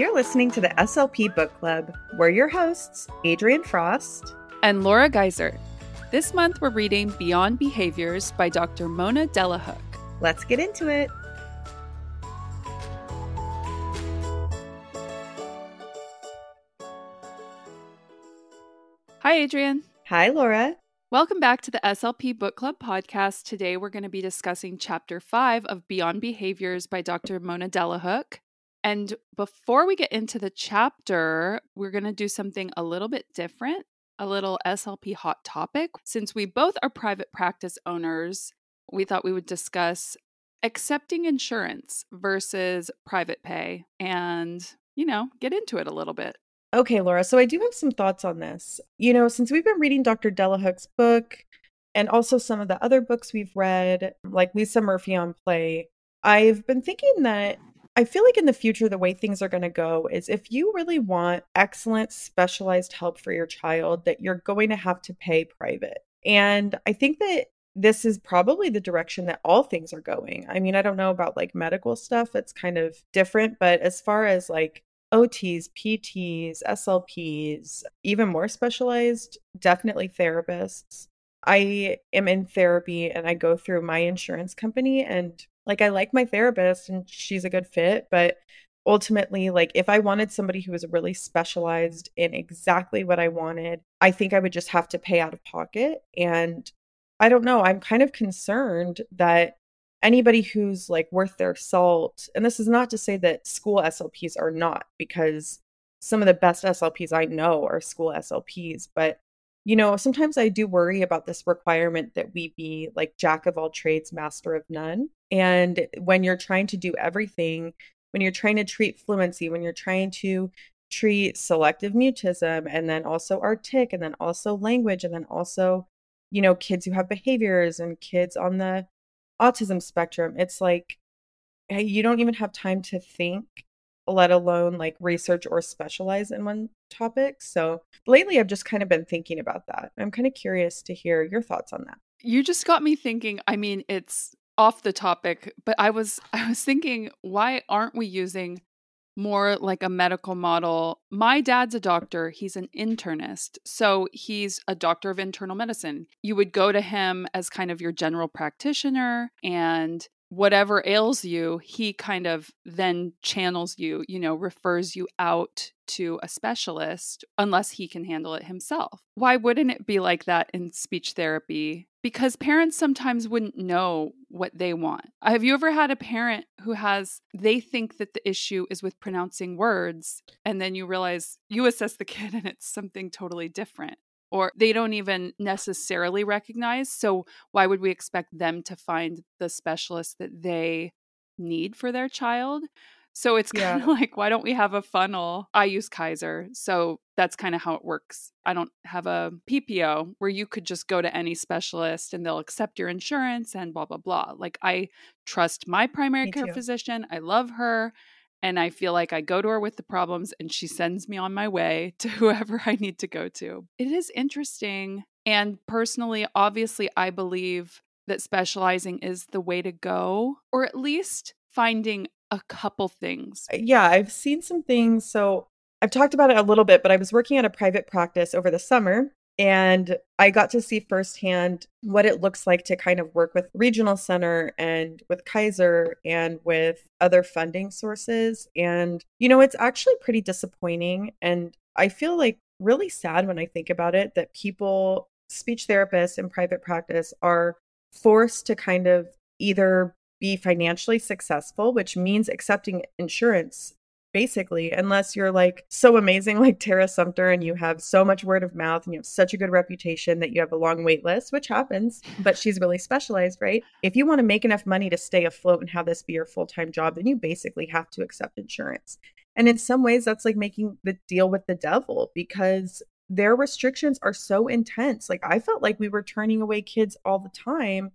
You're listening to the SLP Book Club. We're your hosts, Adrian Frost and Laura Geiser. This month we're reading Beyond Behaviors by Dr. Mona Delahooke. Let's get into it. Hi, Adrian. Hi, Laura. Welcome back to the SLP Book Club podcast. Today we're going to be discussing Chapter 5 of Beyond Behaviors by Dr. Mona Delahooke. And before we get into the chapter, we're going to do something a little bit different, a little SLP hot topic. Since we both are private practice owners, we thought we would discuss accepting insurance versus private pay and, you know, get into it a little bit. Okay, Laura. So I do have some thoughts on this. You know, since we've been reading Dr. Delahooke's book and also some of the other books we've read, like Lisa Murphy on Play, I've been thinking that I feel like in the future, the way things are going to go is if you really want excellent specialized help for your child, that you're going to have to pay private. And I think that this is probably the direction that all things are going. I mean, I don't know about like medical stuff, it's kind of different, but as far as like OTs, PTs, SLPs, even more specialized, definitely therapists. I am in therapy and I go through my insurance company and like I like my therapist and she's a good fit, but ultimately like if I wanted somebody who was really specialized in exactly what I wanted, I think I would just have to pay out of pocket. And I don't know, I'm kind of concerned that anybody who's like worth their salt, and this is not to say that school SLPs are not because some of the best SLPs I know are school SLPs, but you know, sometimes I do worry about this requirement that we be like jack of all trades, master of none. And when you're trying to do everything, when you're trying to treat fluency, when you're trying to treat selective mutism, and then also artic, and then also language, and then also, you know, kids who have behaviors and kids on the autism spectrum, it's like you don't even have time to think let alone like research or specialize in one topic. So lately, I've just kind of been thinking about that. I'm kind of curious to hear your thoughts on that. You just got me thinking. I mean, it's off the topic, but I was I was thinking, why aren't we using more like a medical model? My dad's a doctor. He's an internist. So he's a doctor of internal medicine. You would go to him as kind of your general practitioner and whatever ails you, he kind of then channels you, you know, refers you out to a specialist unless he can handle it himself. Why wouldn't it be like that in speech therapy? Because parents sometimes wouldn't know what they want. Have you ever had a parent who has, they think that the issue is with pronouncing words, and then you realize you assess the kid and it's something totally different? Or they don't even necessarily recognize. So, why would we expect them to find the specialist that they need for their child? So, it's kind yeah. of like, why don't we have a funnel? I use Kaiser. So, that's kind of how it works. I don't have a PPO where you could just go to any specialist and they'll accept your insurance and blah, blah, blah. Like, I trust my primary Me care too. physician, I love her and I feel like I go to her with the problems and she sends me on my way to whoever I need to go to. It is interesting. And personally, obviously, I believe that specializing is the way to go, or at least finding a couple things. Uh, yeah, I've seen some things. So I've talked about it a little bit, but I was working at a private practice over the summer and I got to see firsthand what it looks like to kind of work with Regional Center and with Kaiser and with other funding sources. And, you know, it's actually pretty disappointing. And I feel like really sad when I think about it that people, speech therapists in private practice, are forced to kind of either be financially successful, which means accepting insurance basically, unless you're like so amazing like Tara Sumter and you have so much word of mouth and you have such a good reputation that you have a long wait list, which happens, but she's really specialized, right? If you want to make enough money to stay afloat and have this be your full time job, then you basically have to accept insurance. And in some ways, that's like making the deal with the devil because their restrictions are so intense. Like, I felt like we were turning away kids all the time.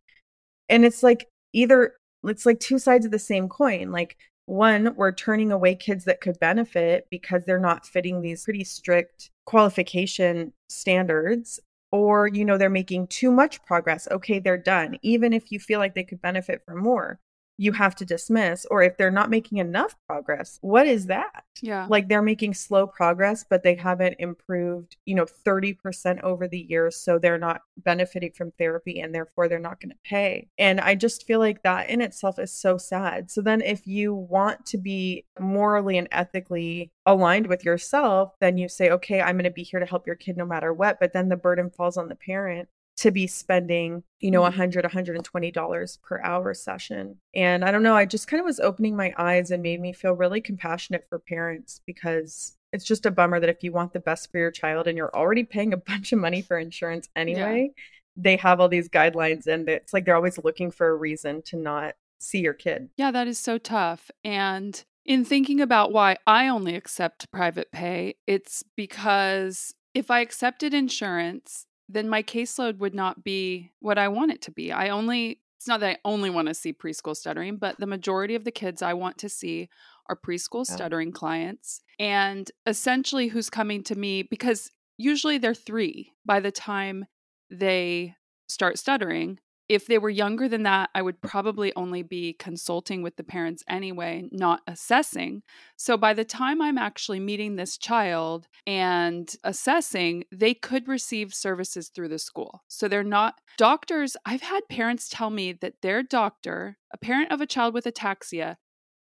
And it's like either it's like two sides of the same coin. Like one, we're turning away kids that could benefit because they're not fitting these pretty strict qualification standards or you know they're making too much progress okay they're done even if you feel like they could benefit from more you have to dismiss or if they're not making enough progress what is that? Yeah. Like they're making slow progress but they haven't improved you know 30% over the years so they're not benefiting from therapy and therefore they're not going to pay. And i just feel like that in itself is so sad. So then if you want to be morally and ethically aligned with yourself then you say okay i'm going to be here to help your kid no matter what but then the burden falls on the parent to be spending you know 100 mm-hmm. 120 dollars per hour session and i don't know i just kind of was opening my eyes and made me feel really compassionate for parents because it's just a bummer that if you want the best for your child and you're already paying a bunch of money for insurance anyway yeah. they have all these guidelines and it's like they're always looking for a reason to not see your kid yeah that is so tough and in thinking about why I only accept private pay, it's because if I accepted insurance, then my caseload would not be what I want it to be. I only, it's not that I only want to see preschool stuttering, but the majority of the kids I want to see are preschool stuttering clients. And essentially, who's coming to me because usually they're three by the time they start stuttering if they were younger than that, I would probably only be consulting with the parents anyway, not assessing. So by the time I'm actually meeting this child and assessing, they could receive services through the school. So they're not doctors. I've had parents tell me that their doctor, a parent of a child with ataxia,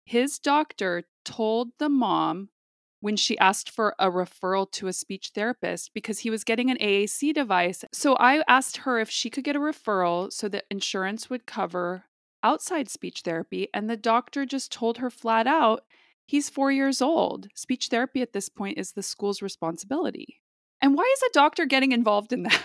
his doctor told the mom when she asked for a referral to a speech therapist because he was getting an AAC device. So I asked her if she could get a referral so that insurance would cover outside speech therapy. And the doctor just told her flat out, he's four years old. Speech therapy at this point is the school's responsibility. And why is a doctor getting involved in that?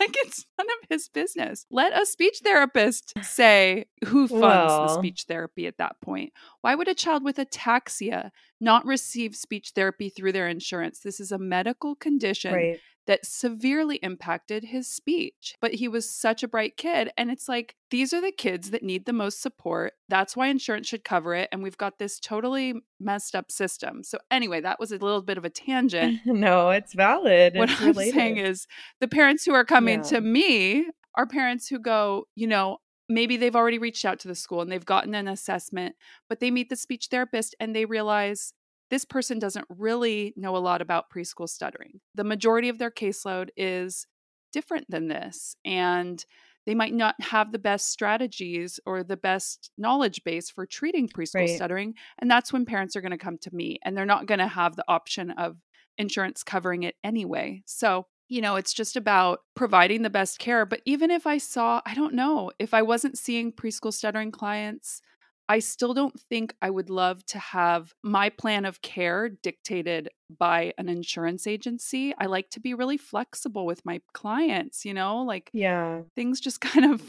like it's none of his business. Let a speech therapist say who funds well. the speech therapy at that point. Why would a child with ataxia not receive speech therapy through their insurance? This is a medical condition right that severely impacted his speech. But he was such a bright kid. And it's like, these are the kids that need the most support. That's why insurance should cover it. And we've got this totally messed up system. So, anyway, that was a little bit of a tangent. no, it's valid. What I'm saying is, the parents who are coming yeah. to me are parents who go, you know, maybe they've already reached out to the school and they've gotten an assessment, but they meet the speech therapist and they realize this person doesn't really know a lot about preschool stuttering. The majority of their caseload is different than this. And they might not have the best strategies or the best knowledge base for treating preschool right. stuttering. And that's when parents are going to come to me and they're not going to have the option of insurance covering it anyway. So, you know, it's just about providing the best care. But even if I saw, I don't know, if I wasn't seeing preschool stuttering clients I still don't think I would love to have my plan of care dictated by an insurance agency. I like to be really flexible with my clients, you know, like yeah. things just kind of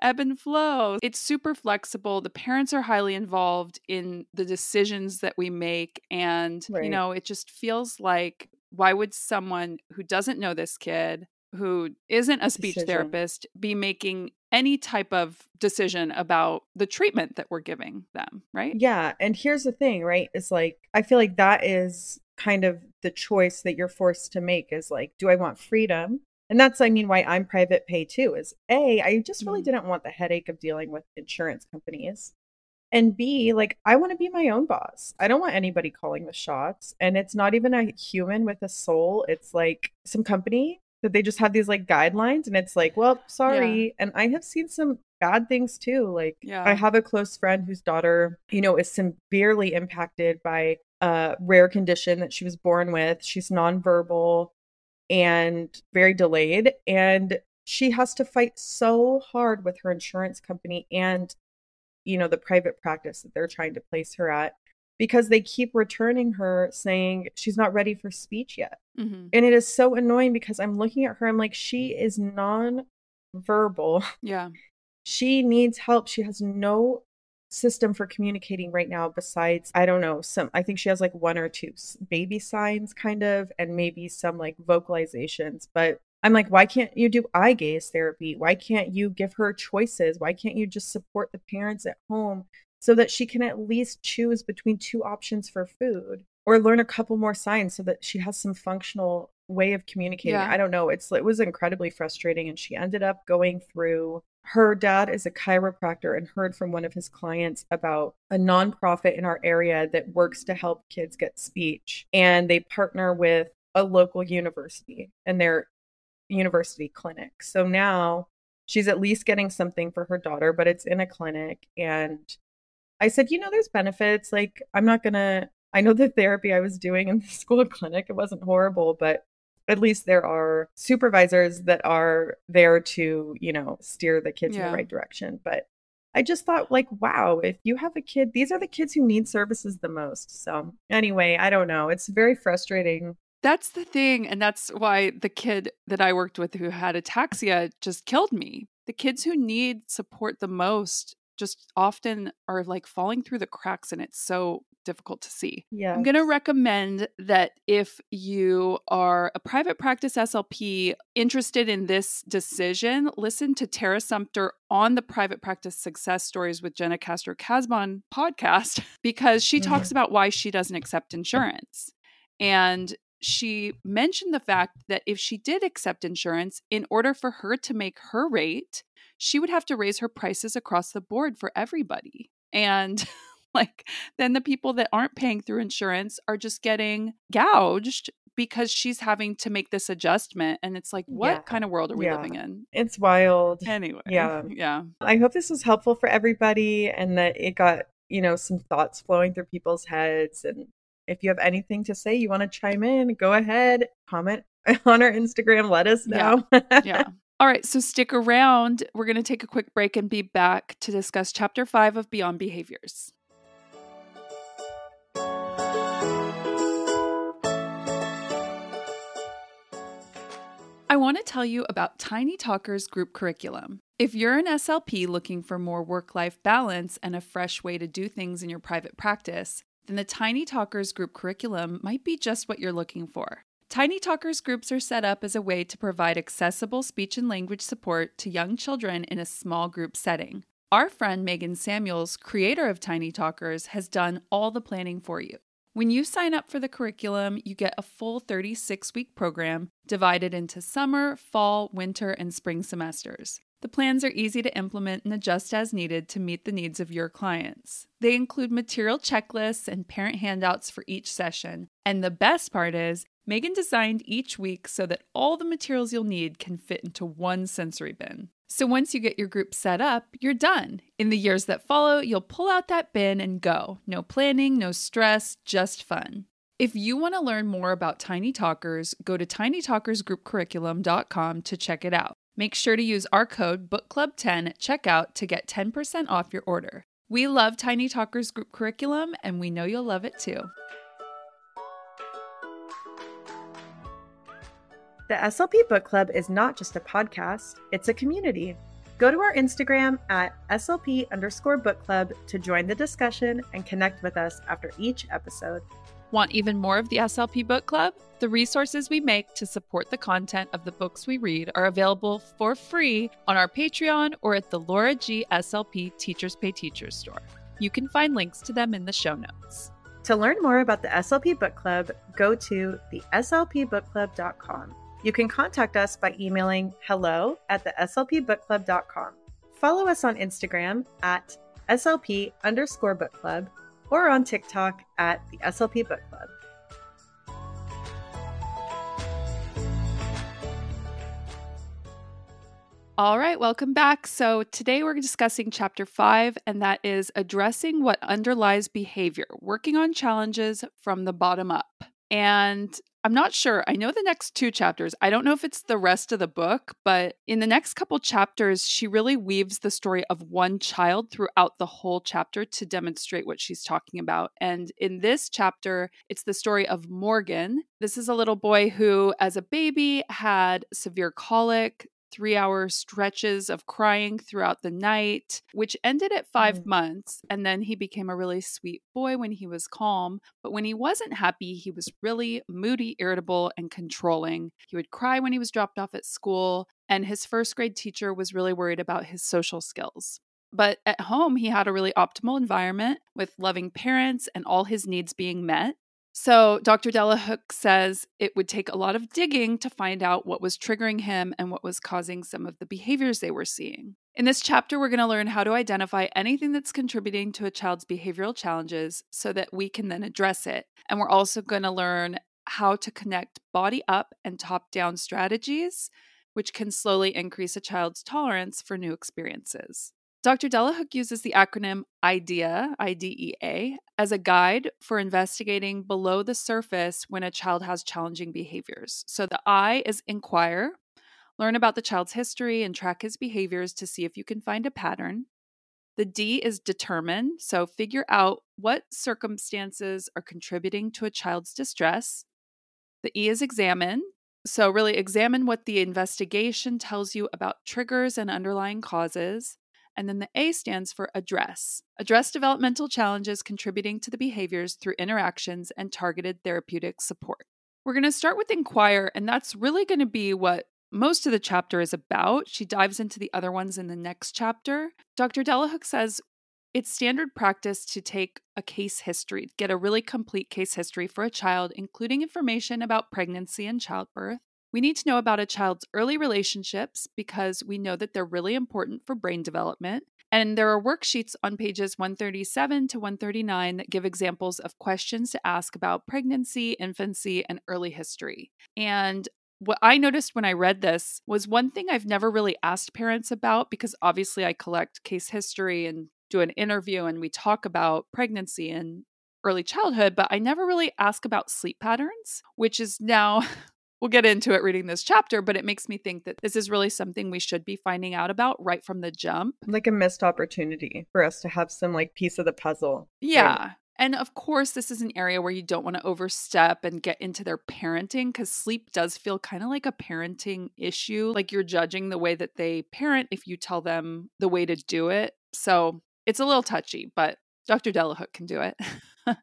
ebb and flow. It's super flexible. The parents are highly involved in the decisions that we make and right. you know, it just feels like why would someone who doesn't know this kid who isn't a speech decision. therapist be making any type of decision about the treatment that we're giving them, right? Yeah. And here's the thing, right? It's like, I feel like that is kind of the choice that you're forced to make is like, do I want freedom? And that's, I mean, why I'm private pay too is A, I just really mm. didn't want the headache of dealing with insurance companies. And B, like, I want to be my own boss. I don't want anybody calling the shots. And it's not even a human with a soul. It's like some company that they just have these like guidelines and it's like well sorry yeah. and i have seen some bad things too like yeah. i have a close friend whose daughter you know is severely impacted by a rare condition that she was born with she's nonverbal and very delayed and she has to fight so hard with her insurance company and you know the private practice that they're trying to place her at because they keep returning her saying she's not ready for speech yet. Mm-hmm. And it is so annoying because I'm looking at her, I'm like, she is non verbal. Yeah. She needs help. She has no system for communicating right now besides i don't know some i think she has like one or two baby signs kind of and maybe some like vocalizations but i'm like why can't you do eye gaze therapy why can't you give her choices why can't you just support the parents at home so that she can at least choose between two options for food or learn a couple more signs so that she has some functional way of communicating. Yeah. I don't know. It's it was incredibly frustrating and she ended up going through her dad is a chiropractor and heard from one of his clients about a nonprofit in our area that works to help kids get speech. And they partner with a local university and their university clinic. So now she's at least getting something for her daughter, but it's in a clinic. And I said, you know, there's benefits. Like, I'm not going to, I know the therapy I was doing in the school clinic, it wasn't horrible, but at least there are supervisors that are there to, you know, steer the kids yeah. in the right direction. But I just thought, like, wow, if you have a kid, these are the kids who need services the most. So, anyway, I don't know. It's very frustrating. That's the thing. And that's why the kid that I worked with who had ataxia just killed me. The kids who need support the most just often are like falling through the cracks and it's so difficult to see. Yeah. I'm going to recommend that if you are a private practice SLP interested in this decision, listen to Tara Sumter on the Private Practice Success Stories with Jena Castro Casbon podcast because she mm-hmm. talks about why she doesn't accept insurance. And she mentioned the fact that if she did accept insurance, in order for her to make her rate, she would have to raise her prices across the board for everybody. And like then the people that aren't paying through insurance are just getting gouged because she's having to make this adjustment and it's like what yeah. kind of world are we yeah. living in it's wild anyway yeah yeah i hope this was helpful for everybody and that it got you know some thoughts flowing through people's heads and if you have anything to say you want to chime in go ahead comment on our instagram let us know yeah, yeah. All right, so stick around. We're going to take a quick break and be back to discuss chapter five of Beyond Behaviors. I want to tell you about Tiny Talkers group curriculum. If you're an SLP looking for more work life balance and a fresh way to do things in your private practice, then the Tiny Talkers group curriculum might be just what you're looking for. Tiny Talkers groups are set up as a way to provide accessible speech and language support to young children in a small group setting. Our friend Megan Samuels, creator of Tiny Talkers, has done all the planning for you. When you sign up for the curriculum, you get a full 36 week program divided into summer, fall, winter, and spring semesters. The plans are easy to implement and adjust as needed to meet the needs of your clients. They include material checklists and parent handouts for each session. And the best part is, Megan designed each week so that all the materials you'll need can fit into one sensory bin. So once you get your group set up, you're done. In the years that follow, you'll pull out that bin and go. No planning, no stress, just fun. If you want to learn more about Tiny Talkers, go to tinytalkersgroupcurriculum.com to check it out. Make sure to use our code BookClub10 at checkout to get 10% off your order. We love Tiny Talkers group curriculum, and we know you'll love it too. The SLP Book Club is not just a podcast, it's a community. Go to our Instagram at SLP underscore book club to join the discussion and connect with us after each episode. Want even more of the SLP Book Club? The resources we make to support the content of the books we read are available for free on our Patreon or at the Laura G. SLP Teachers Pay Teachers store. You can find links to them in the show notes. To learn more about the SLP Book Club, go to the slpbookclub.com. You can contact us by emailing hello at the slpbookclub.com. Follow us on Instagram at slp underscore book club or on TikTok at the SLP Book Club. All right, welcome back. So, today we're discussing chapter five, and that is addressing what underlies behavior, working on challenges from the bottom up. And I'm not sure. I know the next two chapters. I don't know if it's the rest of the book, but in the next couple chapters, she really weaves the story of one child throughout the whole chapter to demonstrate what she's talking about. And in this chapter, it's the story of Morgan. This is a little boy who, as a baby, had severe colic three hour stretches of crying throughout the night, which ended at 5 mm. months. And then he became a really sweet boy when he was calm. But when he wasn't happy, he was really moody, irritable, and controlling. He would cry when he was dropped off at school. And his first grade teacher was really worried about his social skills. But at home, he had a really optimal environment with loving parents and all his needs being met. So, Dr. Delahooke says it would take a lot of digging to find out what was triggering him and what was causing some of the behaviors they were seeing. In this chapter, we're going to learn how to identify anything that's contributing to a child's behavioral challenges so that we can then address it. And we're also going to learn how to connect body up and top down strategies, which can slowly increase a child's tolerance for new experiences. Dr. Delahooke uses the acronym IDEA, IDEA, as a guide for investigating below the surface when a child has challenging behaviors. So the I is inquire, learn about the child's history and track his behaviors to see if you can find a pattern. The D is determine, so figure out what circumstances are contributing to a child's distress. The E is examine, so really examine what the investigation tells you about triggers and underlying causes. And then the A stands for address. Address developmental challenges contributing to the behaviors through interactions and targeted therapeutic support. We're going to start with inquire, and that's really going to be what most of the chapter is about. She dives into the other ones in the next chapter. Dr. Delahooke says it's standard practice to take a case history, get a really complete case history for a child, including information about pregnancy and childbirth, we need to know about a child's early relationships because we know that they're really important for brain development. And there are worksheets on pages 137 to 139 that give examples of questions to ask about pregnancy, infancy, and early history. And what I noticed when I read this was one thing I've never really asked parents about because obviously I collect case history and do an interview and we talk about pregnancy and early childhood, but I never really ask about sleep patterns, which is now we'll get into it reading this chapter, but it makes me think that this is really something we should be finding out about right from the jump. Like a missed opportunity for us to have some like piece of the puzzle. Yeah. Right? And of course, this is an area where you don't want to overstep and get into their parenting because sleep does feel kind of like a parenting issue. Like you're judging the way that they parent if you tell them the way to do it. So it's a little touchy, but Dr. Delahooke can do it.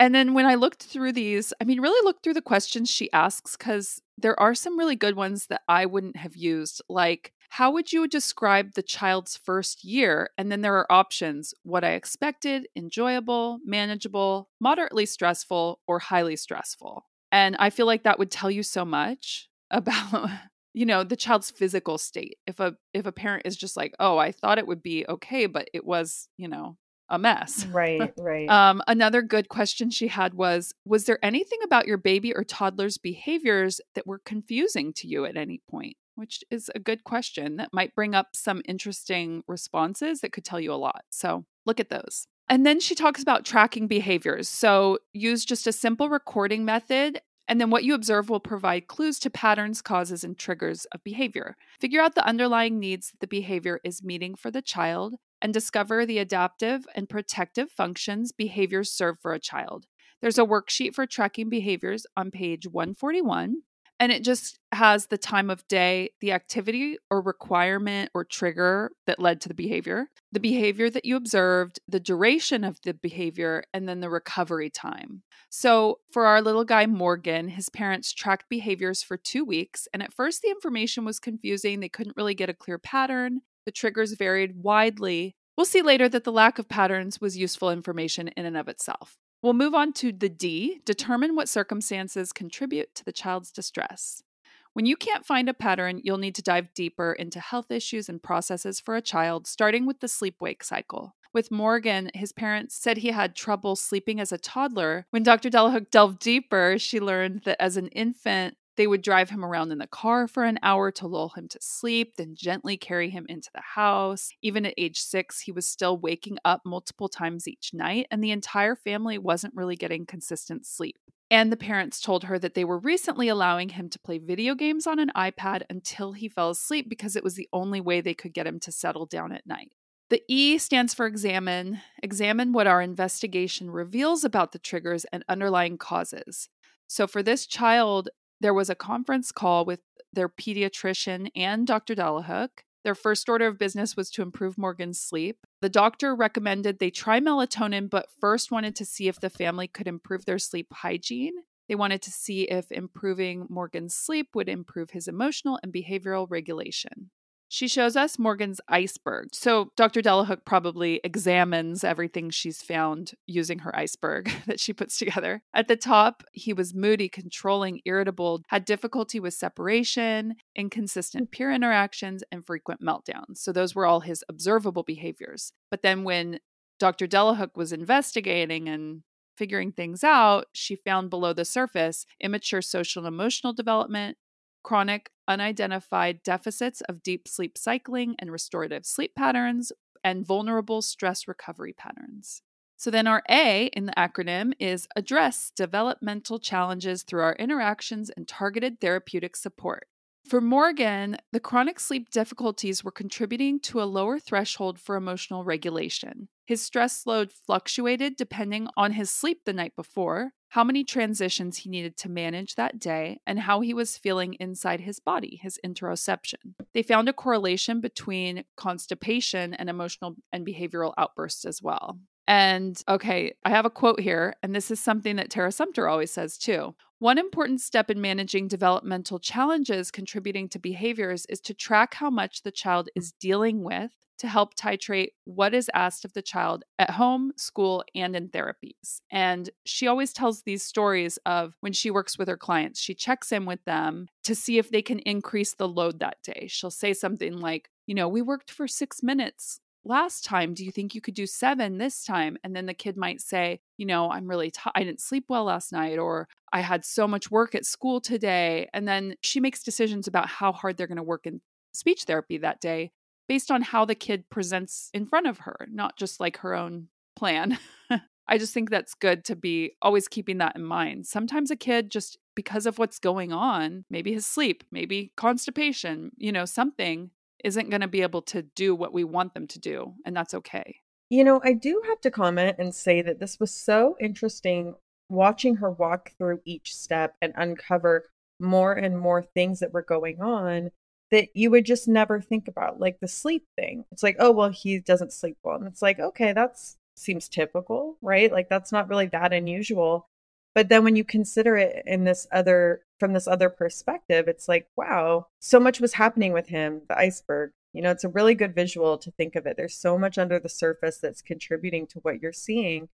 And then when I looked through these, I mean, really looked through the questions she asks because there are some really good ones that I wouldn't have used. Like, how would you describe the child's first year? And then there are options what I expected, enjoyable, manageable, moderately stressful, or highly stressful. And I feel like that would tell you so much about you know the child's physical state if a if a parent is just like oh i thought it would be okay but it was you know a mess. Right, right. um, another good question she had was Was there anything about your baby or toddler's behaviors that were confusing to you at any point? Which is a good question that might bring up some interesting responses that could tell you a lot. So look at those. And then she talks about tracking behaviors. So use just a simple recording method and then what you observe will provide clues to patterns, causes, and triggers of behavior. Figure out the underlying needs that the behavior is meeting for the child and discover the adaptive and protective functions behaviors serve for a child. There's a worksheet for tracking behaviors on page 141, and it just has the time of day, the activity or requirement or trigger that led to the behavior, the behavior that you observed, the duration of the behavior, and then the recovery time. So, for our little guy Morgan, his parents tracked behaviors for two weeks, and at first the information was confusing. They couldn't really get a clear pattern. The triggers varied widely. We'll see later that the lack of patterns was useful information in and of itself. We'll move on to the D determine what circumstances contribute to the child's distress. When you can't find a pattern, you'll need to dive deeper into health issues and processes for a child, starting with the sleep wake cycle. With Morgan, his parents said he had trouble sleeping as a toddler. When Dr. Delahooke delved deeper, she learned that as an infant, they would drive him around in the car for an hour to lull him to sleep, then gently carry him into the house. Even at age six, he was still waking up multiple times each night, and the entire family wasn't really getting consistent sleep. And the parents told her that they were recently allowing him to play video games on an iPad until he fell asleep because it was the only way they could get him to settle down at night. The E stands for examine. Examine what our investigation reveals about the triggers and underlying causes. So, for this child, there was a conference call with their pediatrician and Dr. Delahooke. Their first order of business was to improve Morgan's sleep. The doctor recommended they try melatonin, but first wanted to see if the family could improve their sleep hygiene. They wanted to see if improving Morgan's sleep would improve his emotional and behavioral regulation. She shows us Morgan's iceberg. So Dr. Delahooke probably examines everything she's found using her iceberg that she puts together. At the top, he was moody, controlling, irritable, had difficulty with separation, inconsistent mm. peer interactions, and frequent meltdowns. So those were all his observable behaviors. But then when Dr. Delahooke was investigating and figuring things out, she found below the surface immature social and emotional development, chronic unidentified deficits of deep sleep cycling and restorative sleep patterns, and vulnerable stress recovery patterns. So then our A in the acronym is address developmental challenges through our interactions and targeted therapeutic support. For Morgan, the chronic sleep difficulties were contributing to a lower threshold for emotional regulation. His stress load fluctuated depending on his sleep the night before, how many transitions he needed to manage that day, and how he was feeling inside his body, his interoception. They found a correlation between constipation and emotional and behavioral outbursts as well. And okay, I have a quote here, and this is something that Tara Sumter always says too. One important step in managing developmental challenges contributing to behaviors is to track how much the child is dealing with to help titrate what is asked of the child at home, school, and in therapies. And she always tells these stories of when she works with her clients, she checks in with them to see if they can increase the load that day. She'll say something like, you know, we worked for six minutes last time do you think you could do seven this time? And then the kid might say you know i'm really t- i I didn't sleep well last night or i had so much work at school today. And then she makes decisions about how hard they're going to work in speech therapy that day based on how the kid presents in front of her not just like her own plan. I just think that's good to be always keeping that in mind. Sometimes a kid just because of what's going on maybe his sleep maybe constipation you know something isn't going to be able to do what we want them to do. And that's okay. You know, I do have to comment and say that this was so interesting watching her walk through each step and uncover more and more things that were going on that you would just never think about, like the sleep thing. It's like, oh, well, he doesn't sleep well. And it's like, okay, that's seems typical, right? Like that's not really that unusual. But then when you consider it in this other from this other perspective, it's like, wow, so much was happening with him, the iceberg. You know, it's a really good visual to think of it. There's so much under the surface that's contributing to what you're seeing.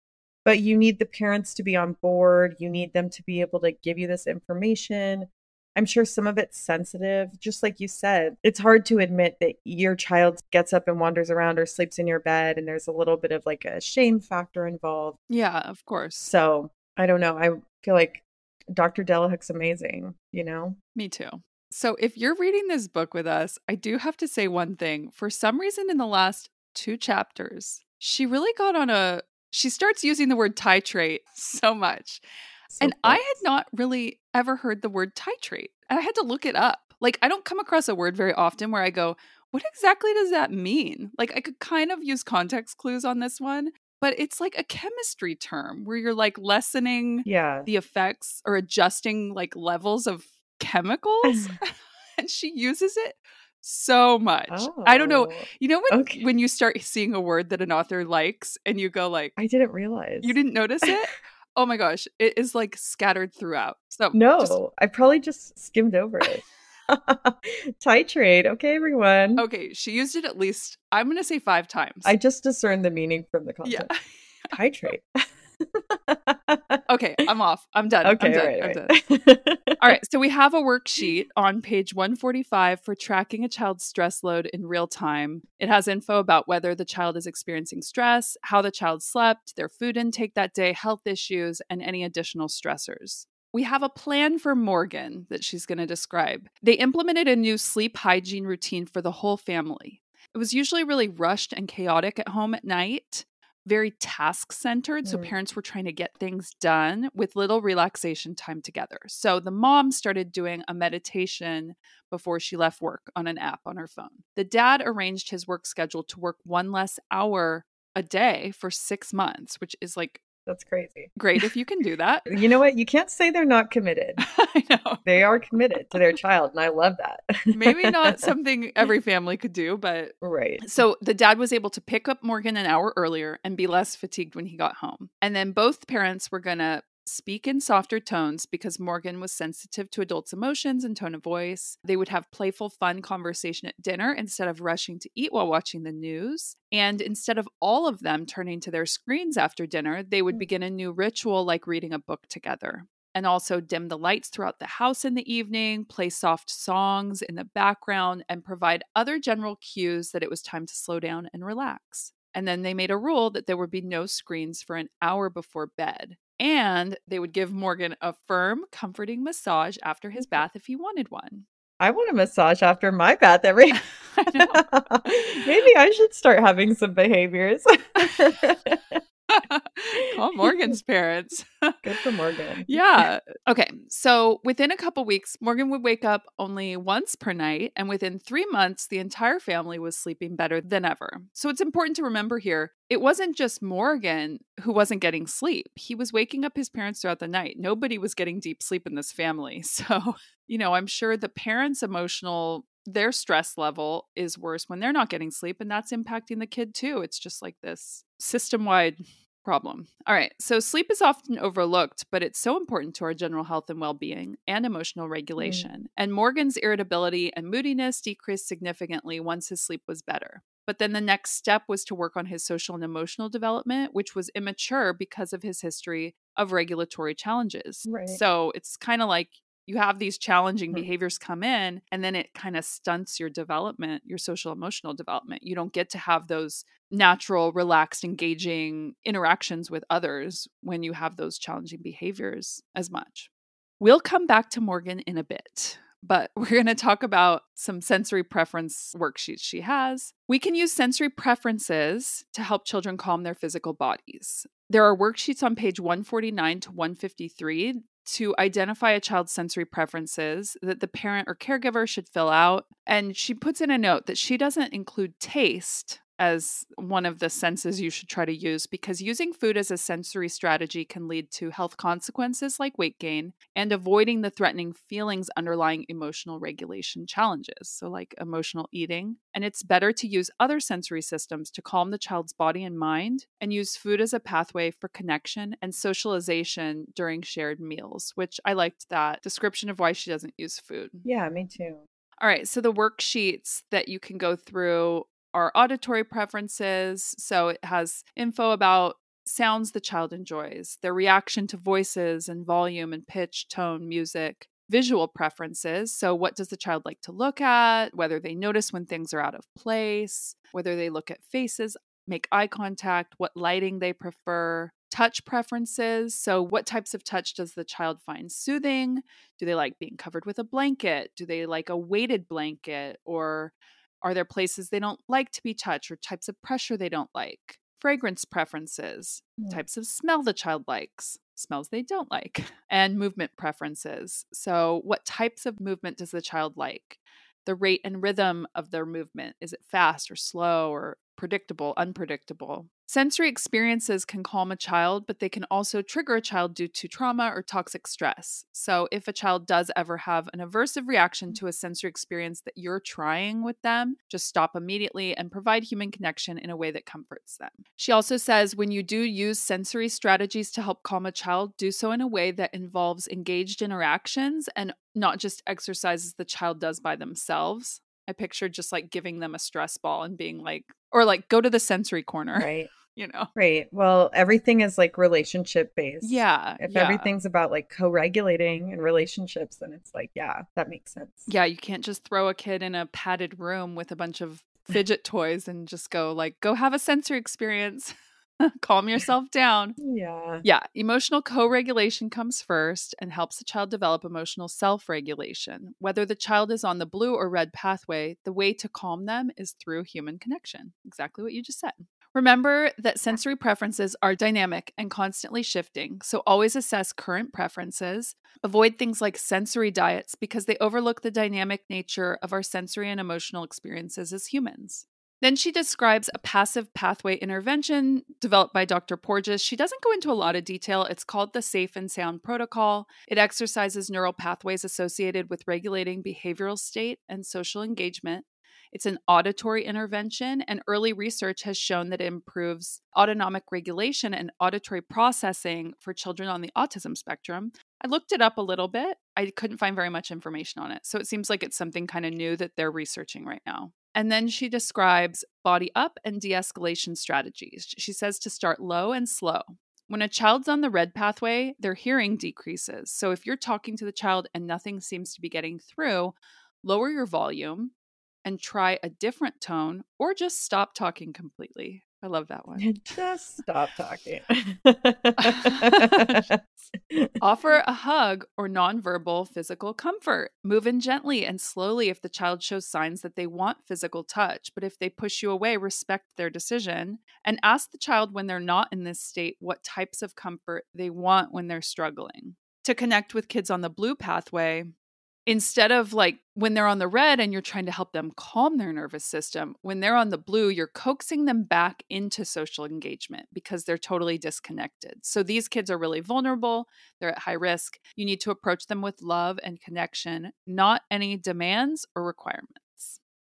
But you need the parents to be on board. You need them to be able to give you this information. I'm sure some of it's sensitive. Just like you said, it's hard to admit that your child gets up and wanders around or sleeps in your bed, and there's a little bit of like a shame factor involved. Yeah, of course. So I don't know. I feel like Dr. Delahooke's amazing, you know? Me too. So if you're reading this book with us, I do have to say one thing. For some reason in the last two chapters, she really got on a she starts using the word titrate so much. So and I had not really ever heard the word titrate. And I had to look it up. Like I don't come across a word very often where I go, what exactly does that mean? Like I could kind of use context clues on this one, but it's like a chemistry term where you're like lessening yeah. the effects or adjusting like levels of chemicals and she uses it so much. Oh. I don't know. Oh, you know when okay. when you start seeing a word that an author likes and you go like I didn't realize. You didn't notice it? oh my gosh, it is like scattered throughout. So No, just... I probably just skimmed over it. Titrate. Okay, everyone. Okay, she used it at least, I'm going to say five times. I just discerned the meaning from the content. Yeah. Titrate. okay, I'm off. I'm done. Okay, I'm done. Right, I'm right. done. All right, so we have a worksheet on page 145 for tracking a child's stress load in real time. It has info about whether the child is experiencing stress, how the child slept, their food intake that day, health issues, and any additional stressors we have a plan for Morgan that she's going to describe. They implemented a new sleep hygiene routine for the whole family. It was usually really rushed and chaotic at home at night, very task centered. So mm. parents were trying to get things done with little relaxation time together. So the mom started doing a meditation before she left work on an app on her phone. The dad arranged his work schedule to work one less hour a day for six months, which is like that's crazy. Great if you can do that. you know what? You can't say they're not committed. I know. They are committed to their child, and I love that. Maybe not something every family could do, but. Right. So the dad was able to pick up Morgan an hour earlier and be less fatigued when he got home. And then both parents were going to speak in softer tones because Morgan was sensitive to adults' emotions and tone of voice. They would have playful, fun conversation at dinner instead of rushing to eat while watching the news. And instead of all of them turning to their screens after dinner, they would mm. begin a new ritual like reading a book together and also dim the lights throughout the house in the evening, play soft songs in the background, and provide other general cues that it was time to slow down and relax. And then they made a rule that there would be no screens for an hour before bed. And they would give Morgan a firm, comforting massage after his mm-hmm. bath if he wanted one. I want a massage after my bath every. I Maybe I should start having some behaviors. Call Morgan's parents. Good for Morgan. yeah. Okay. So within a couple weeks, Morgan would wake up only once per night. And within three months, the entire family was sleeping better than ever. So it's important to remember here it wasn't just Morgan who wasn't getting sleep. He was waking up his parents throughout the night. Nobody was getting deep sleep in this family. So, you know, I'm sure the parents' emotional their stress level is worse when they're not getting sleep and that's impacting the kid too it's just like this system wide problem. All right. So sleep is often overlooked, but it's so important to our general health and well being and emotional mm. regulation. Mm. And Morgan's irritability and moodiness decreased significantly once his sleep was better. But then the next step was to work on his social and emotional development, which was immature because of his history of regulatory challenges. Right. So it's kind of like you have these challenging mm-hmm. behaviors come in and then it kind of stunts your development your social emotional development you don't get to have those natural relaxed engaging interactions with others when you have those challenging behaviors as much we'll come back to morgan in a bit but we're going to talk about some sensory preference worksheets she has. We can use sensory preferences to help children calm their physical bodies. There are worksheets on page 149 to 153 to identify a child's sensory preferences that the parent or caregiver should fill out. And she puts in a note that she doesn't include taste as one of the senses you should try to use because using food as a sensory strategy can lead to health consequences like weight gain and avoiding the threatening feelings underlying emotional regulation challenges, so like emotional eating. And it's better to use other sensory systems to calm the child's body and mind and use food as a pathway for connection and socialization during shared meals, which I liked that description of why she doesn't use food. Yeah, me too. All right, so the worksheets that you can go through our auditory preferences. So it has info about sounds the child enjoys, their reaction to voices and volume and pitch, tone, music, visual preferences. So, what does the child like to look at? Whether they notice when things are out of place, whether they look at faces, make eye contact, what lighting they prefer. Touch preferences. So, what types of touch does the child find soothing? Do they like being covered with a blanket? Do they like a weighted blanket? Or are there places they don't like to be touched or types of pressure they don't like? Fragrance preferences, yeah. types of smell the child likes, smells they don't like, and movement preferences. So, what types of movement does the child like? The rate and rhythm of their movement. Is it fast or slow or predictable, unpredictable? Sensory experiences can calm a child, but they can also trigger a child due to trauma or toxic stress. So, if a child does ever have an aversive reaction mm. to a sensory experience that you're trying with them, just stop immediately and provide human connection in a way that comforts them. She also says when you do use sensory strategies to help calm a child, do so in a way that involves engaged interactions and not just exercises the child does by themselves. I pictured just like giving them a stress ball and being like, or like go to the sensory corner. Right. you know. Right. Well, everything is like relationship based. Yeah. If yeah. everything's about like co-regulating and relationships, then it's like, yeah, that makes sense. Yeah, you can't just throw a kid in a padded room with a bunch of fidget toys and just go like, go have a sensory experience. Calm yourself down. Yeah. Yeah. Emotional co regulation comes first and helps the child develop emotional self regulation. Whether the child is on the blue or red pathway, the way to calm them is through human connection. Exactly what you just said. Remember that sensory preferences are dynamic and constantly shifting, so always assess current preferences. Avoid things like sensory diets because they overlook the dynamic nature of our sensory and emotional experiences as humans. Then she describes a passive pathway intervention developed by Dr. Porges. She doesn't go into a lot of detail. It's called the Safe and Sound Protocol. It exercises neural pathways associated with regulating behavioral state and social engagement. It's an auditory intervention, and early research has shown that it improves autonomic regulation and auditory processing for children on the autism spectrum. I looked it up a little bit. I couldn't find very much information on it. So it seems like it's something kind of new that they're researching right now. And then she describes body up and de escalation strategies. She says to start low and slow. When a child's on the red pathway, their hearing decreases. So if you're talking to the child and nothing seems to be getting through, lower your volume and try a different tone or just stop talking completely. I love that one. Just stop talking. Offer a hug or nonverbal physical comfort. Move in gently and slowly if the child shows signs that they want physical touch, but if they push you away, respect their decision and ask the child when they're not in this state what types of comfort they want when they're struggling. To connect with kids on the blue pathway, instead of like when they're on the red and you're trying to help them calm their nervous system, when they're on the blue, you're coaxing them back into social engagement because they're totally disconnected. So these kids are really vulnerable, they're at high risk. You need to approach them with love and connection, not any demands or requirements.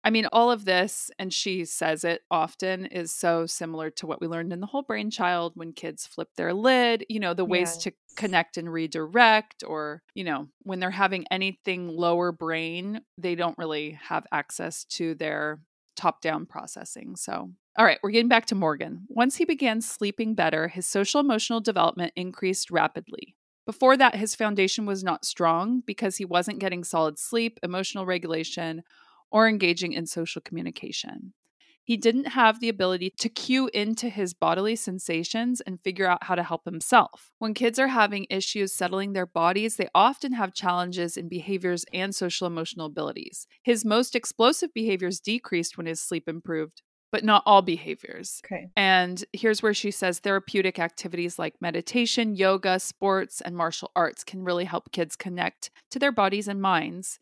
I mean, all of this, and she says it often, is so similar to what we learned in the whole brain child when kids flip their lid, you know, the ways yes. to connect and redirect, or, you know, when they're having anything lower brain, they don't really have access to their top down processing. So, all right, we're getting back to Morgan. Once he began sleeping better, his social emotional development increased rapidly. Before that, his foundation was not strong because he wasn't getting solid sleep, emotional regulation, or engaging in social communication. He didn't have the ability to cue into his bodily sensations and figure out how to help himself. When kids are having issues settling their bodies, they often have challenges in behaviors and social emotional abilities. His most explosive behaviors decreased when his sleep improved, but not all behaviors. Okay. And here's where she says therapeutic activities like meditation, yoga, sports, and martial arts can really help kids connect to their bodies and minds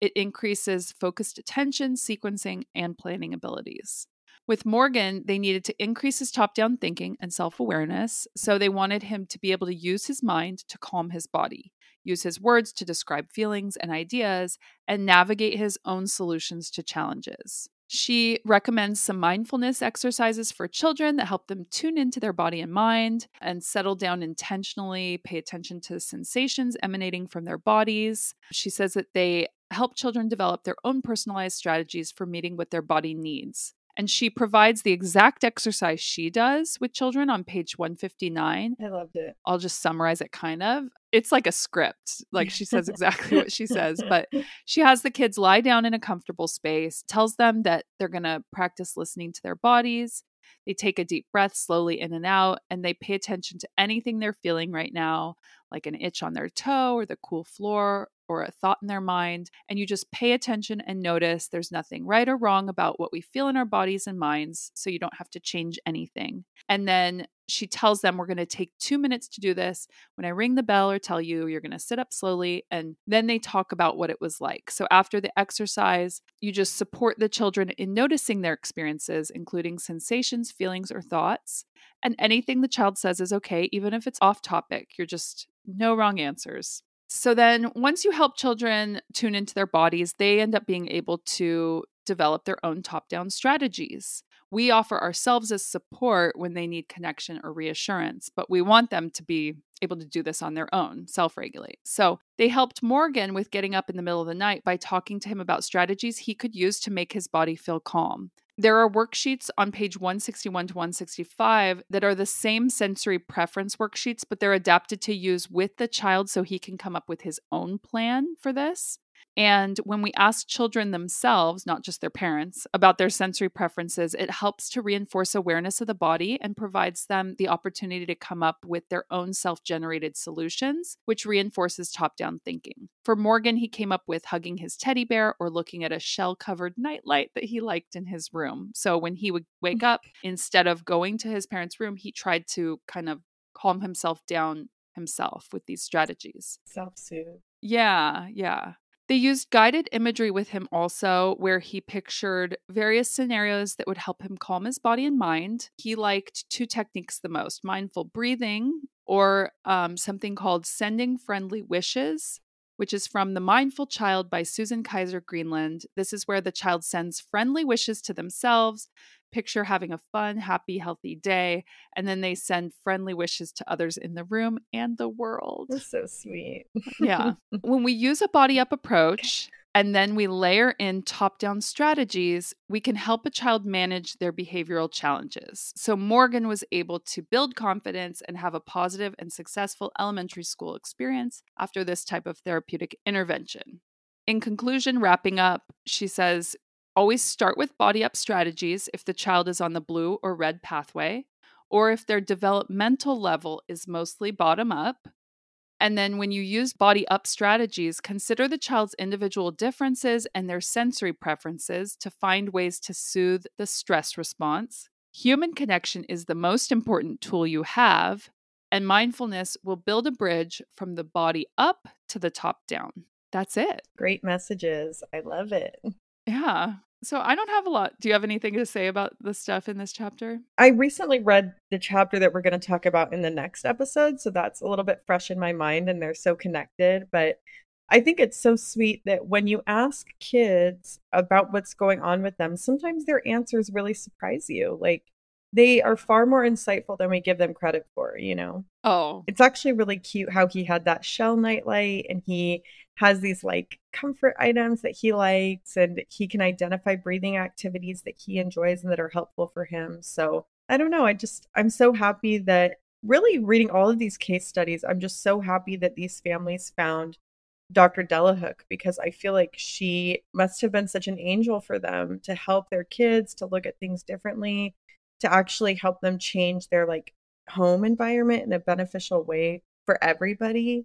it increases focused attention, sequencing, and planning abilities. With Morgan, they needed to increase his top down thinking and self awareness, so they wanted him to be able to use his mind to calm his body, use his words to describe feelings and ideas, and navigate his own solutions to challenges. She recommends some mindfulness exercises for children that help them tune into their body and mind and settle down intentionally, pay attention to sensations emanating from their bodies. She says that they help children develop their own personalized strategies for meeting what their body needs. And she provides the exact exercise she does with children on page 159. I loved it. I'll just summarize it kind of. It's like a script. Like she says exactly what she says, but she has the kids lie down in a comfortable space, tells them that they're going to practice listening to their bodies. They take a deep breath slowly in and out, and they pay attention to anything they're feeling right now, like an itch on their toe or the cool floor or a thought in their mind, and you just pay attention and notice there's nothing right or wrong about what we feel in our bodies and minds, so you don't have to change anything. And then she tells them, We're going to take two minutes to do this. When I ring the bell or tell you, you're going to sit up slowly. And then they talk about what it was like. So after the exercise, you just support the children in noticing their experiences, including sensations, feelings, or thoughts. And anything the child says is okay, even if it's off topic. You're just no wrong answers. So then, once you help children tune into their bodies, they end up being able to develop their own top down strategies. We offer ourselves as support when they need connection or reassurance, but we want them to be able to do this on their own, self regulate. So they helped Morgan with getting up in the middle of the night by talking to him about strategies he could use to make his body feel calm. There are worksheets on page 161 to 165 that are the same sensory preference worksheets, but they're adapted to use with the child so he can come up with his own plan for this. And when we ask children themselves, not just their parents, about their sensory preferences, it helps to reinforce awareness of the body and provides them the opportunity to come up with their own self generated solutions, which reinforces top down thinking. For Morgan, he came up with hugging his teddy bear or looking at a shell covered nightlight that he liked in his room. So when he would wake up, instead of going to his parents' room, he tried to kind of calm himself down himself with these strategies. Self soothe. Yeah, yeah. They used guided imagery with him also, where he pictured various scenarios that would help him calm his body and mind. He liked two techniques the most mindful breathing or um, something called sending friendly wishes. which is from The Mindful Child by Susan Kaiser Greenland. This is where the child sends friendly wishes to themselves, picture having a fun, happy, healthy day, and then they send friendly wishes to others in the room and the world. That's so sweet. yeah. When we use a body up approach, and then we layer in top down strategies, we can help a child manage their behavioral challenges. So, Morgan was able to build confidence and have a positive and successful elementary school experience after this type of therapeutic intervention. In conclusion, wrapping up, she says, Always start with body up strategies if the child is on the blue or red pathway, or if their developmental level is mostly bottom up. And then when you use body up strategies, consider the child's individual differences and their sensory preferences to find ways to soothe the stress response. Human connection is the most important tool you have, and mindfulness will build a bridge from the body up to the top down. That's it. Great messages. I love it. Yeah. So I don't have a lot. Do you have anything to say about the stuff in this chapter? I recently read the chapter that we're going to talk about in the next episode, so that's a little bit fresh in my mind and they're so connected, but I think it's so sweet that when you ask kids about what's going on with them, sometimes their answers really surprise you. Like they are far more insightful than we give them credit for, you know? Oh. It's actually really cute how he had that shell nightlight and he has these like comfort items that he likes and he can identify breathing activities that he enjoys and that are helpful for him. So I don't know. I just, I'm so happy that really reading all of these case studies, I'm just so happy that these families found Dr. Delahooke because I feel like she must have been such an angel for them to help their kids to look at things differently, to actually help them change their like home environment in a beneficial way for everybody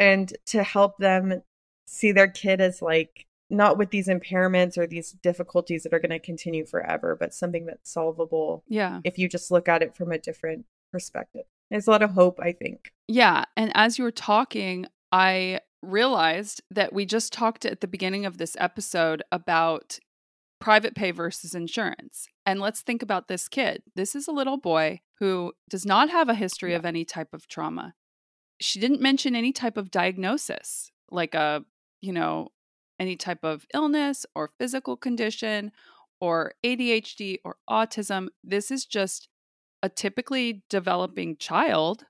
and to help them see their kid as like not with these impairments or these difficulties that are going to continue forever, but something that's solvable. Yeah. If you just look at it from a different perspective. There's a lot of hope, I think. Yeah. And as you were talking, I realized that we just talked at the beginning of this episode about private pay versus insurance. And let's think about this kid. This is a little boy who does not have a history yeah. of any type of trauma she didn't mention any type of diagnosis, like a, you know, any type of illness or physical condition or ADHD or autism. This is just a typically developing child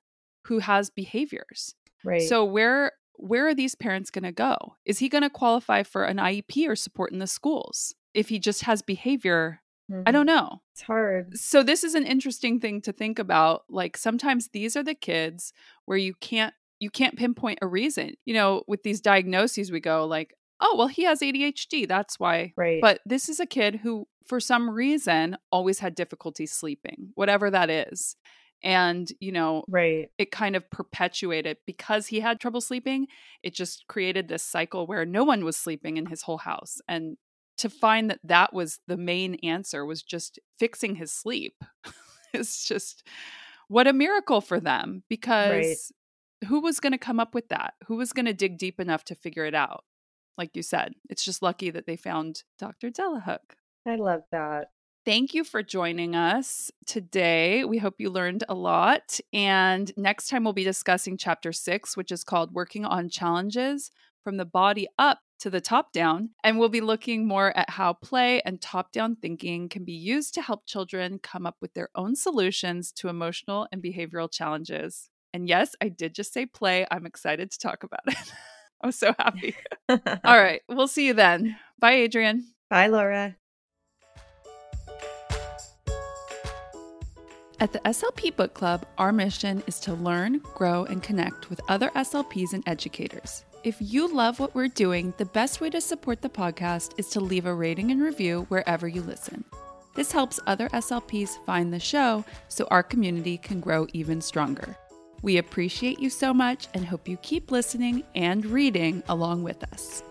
who has behaviors. Right. So where where are these parents going to go? Is he going to qualify for an IEP or support in the schools if he just has behavior Mm-hmm. I don't know. It's hard. So this is an interesting thing to think about. Like sometimes these are the kids where you can't you can't pinpoint a reason. You know, with these diagnoses we go like, "Oh, well he has ADHD, that's why." Right. But this is a kid who for some reason always had difficulty sleeping, whatever that is. And, you know, right. it kind of perpetuated because he had trouble sleeping. It just created this cycle where no one was sleeping in his whole house. And to find that that was the main answer was just fixing his sleep it's just what a miracle for them because right. who was going to come up with that who was going to dig deep enough to figure it out like you said it's just lucky that they found dr delahooke i love that Thank you for joining us today. We hope you learned a lot. And next time, we'll be discussing chapter six, which is called Working on Challenges from the Body Up to the top down, and we'll be looking more at how play and top down thinking can be used to help children come up with their own solutions to emotional and behavioral challenges. And yes, I did just say play. I'm excited to talk about it. I'm so happy. All right, we'll see you then. Bye, Adrienne. Bye, Laura. At the SLP Book Club, our mission is to learn, grow, and connect with other SLPs and educators. If you love what we're doing, the best way to support the podcast is to leave a rating and review wherever you listen. This helps other SLPs find the show so our community can grow even stronger. We appreciate you so much and hope you keep listening and reading along with us.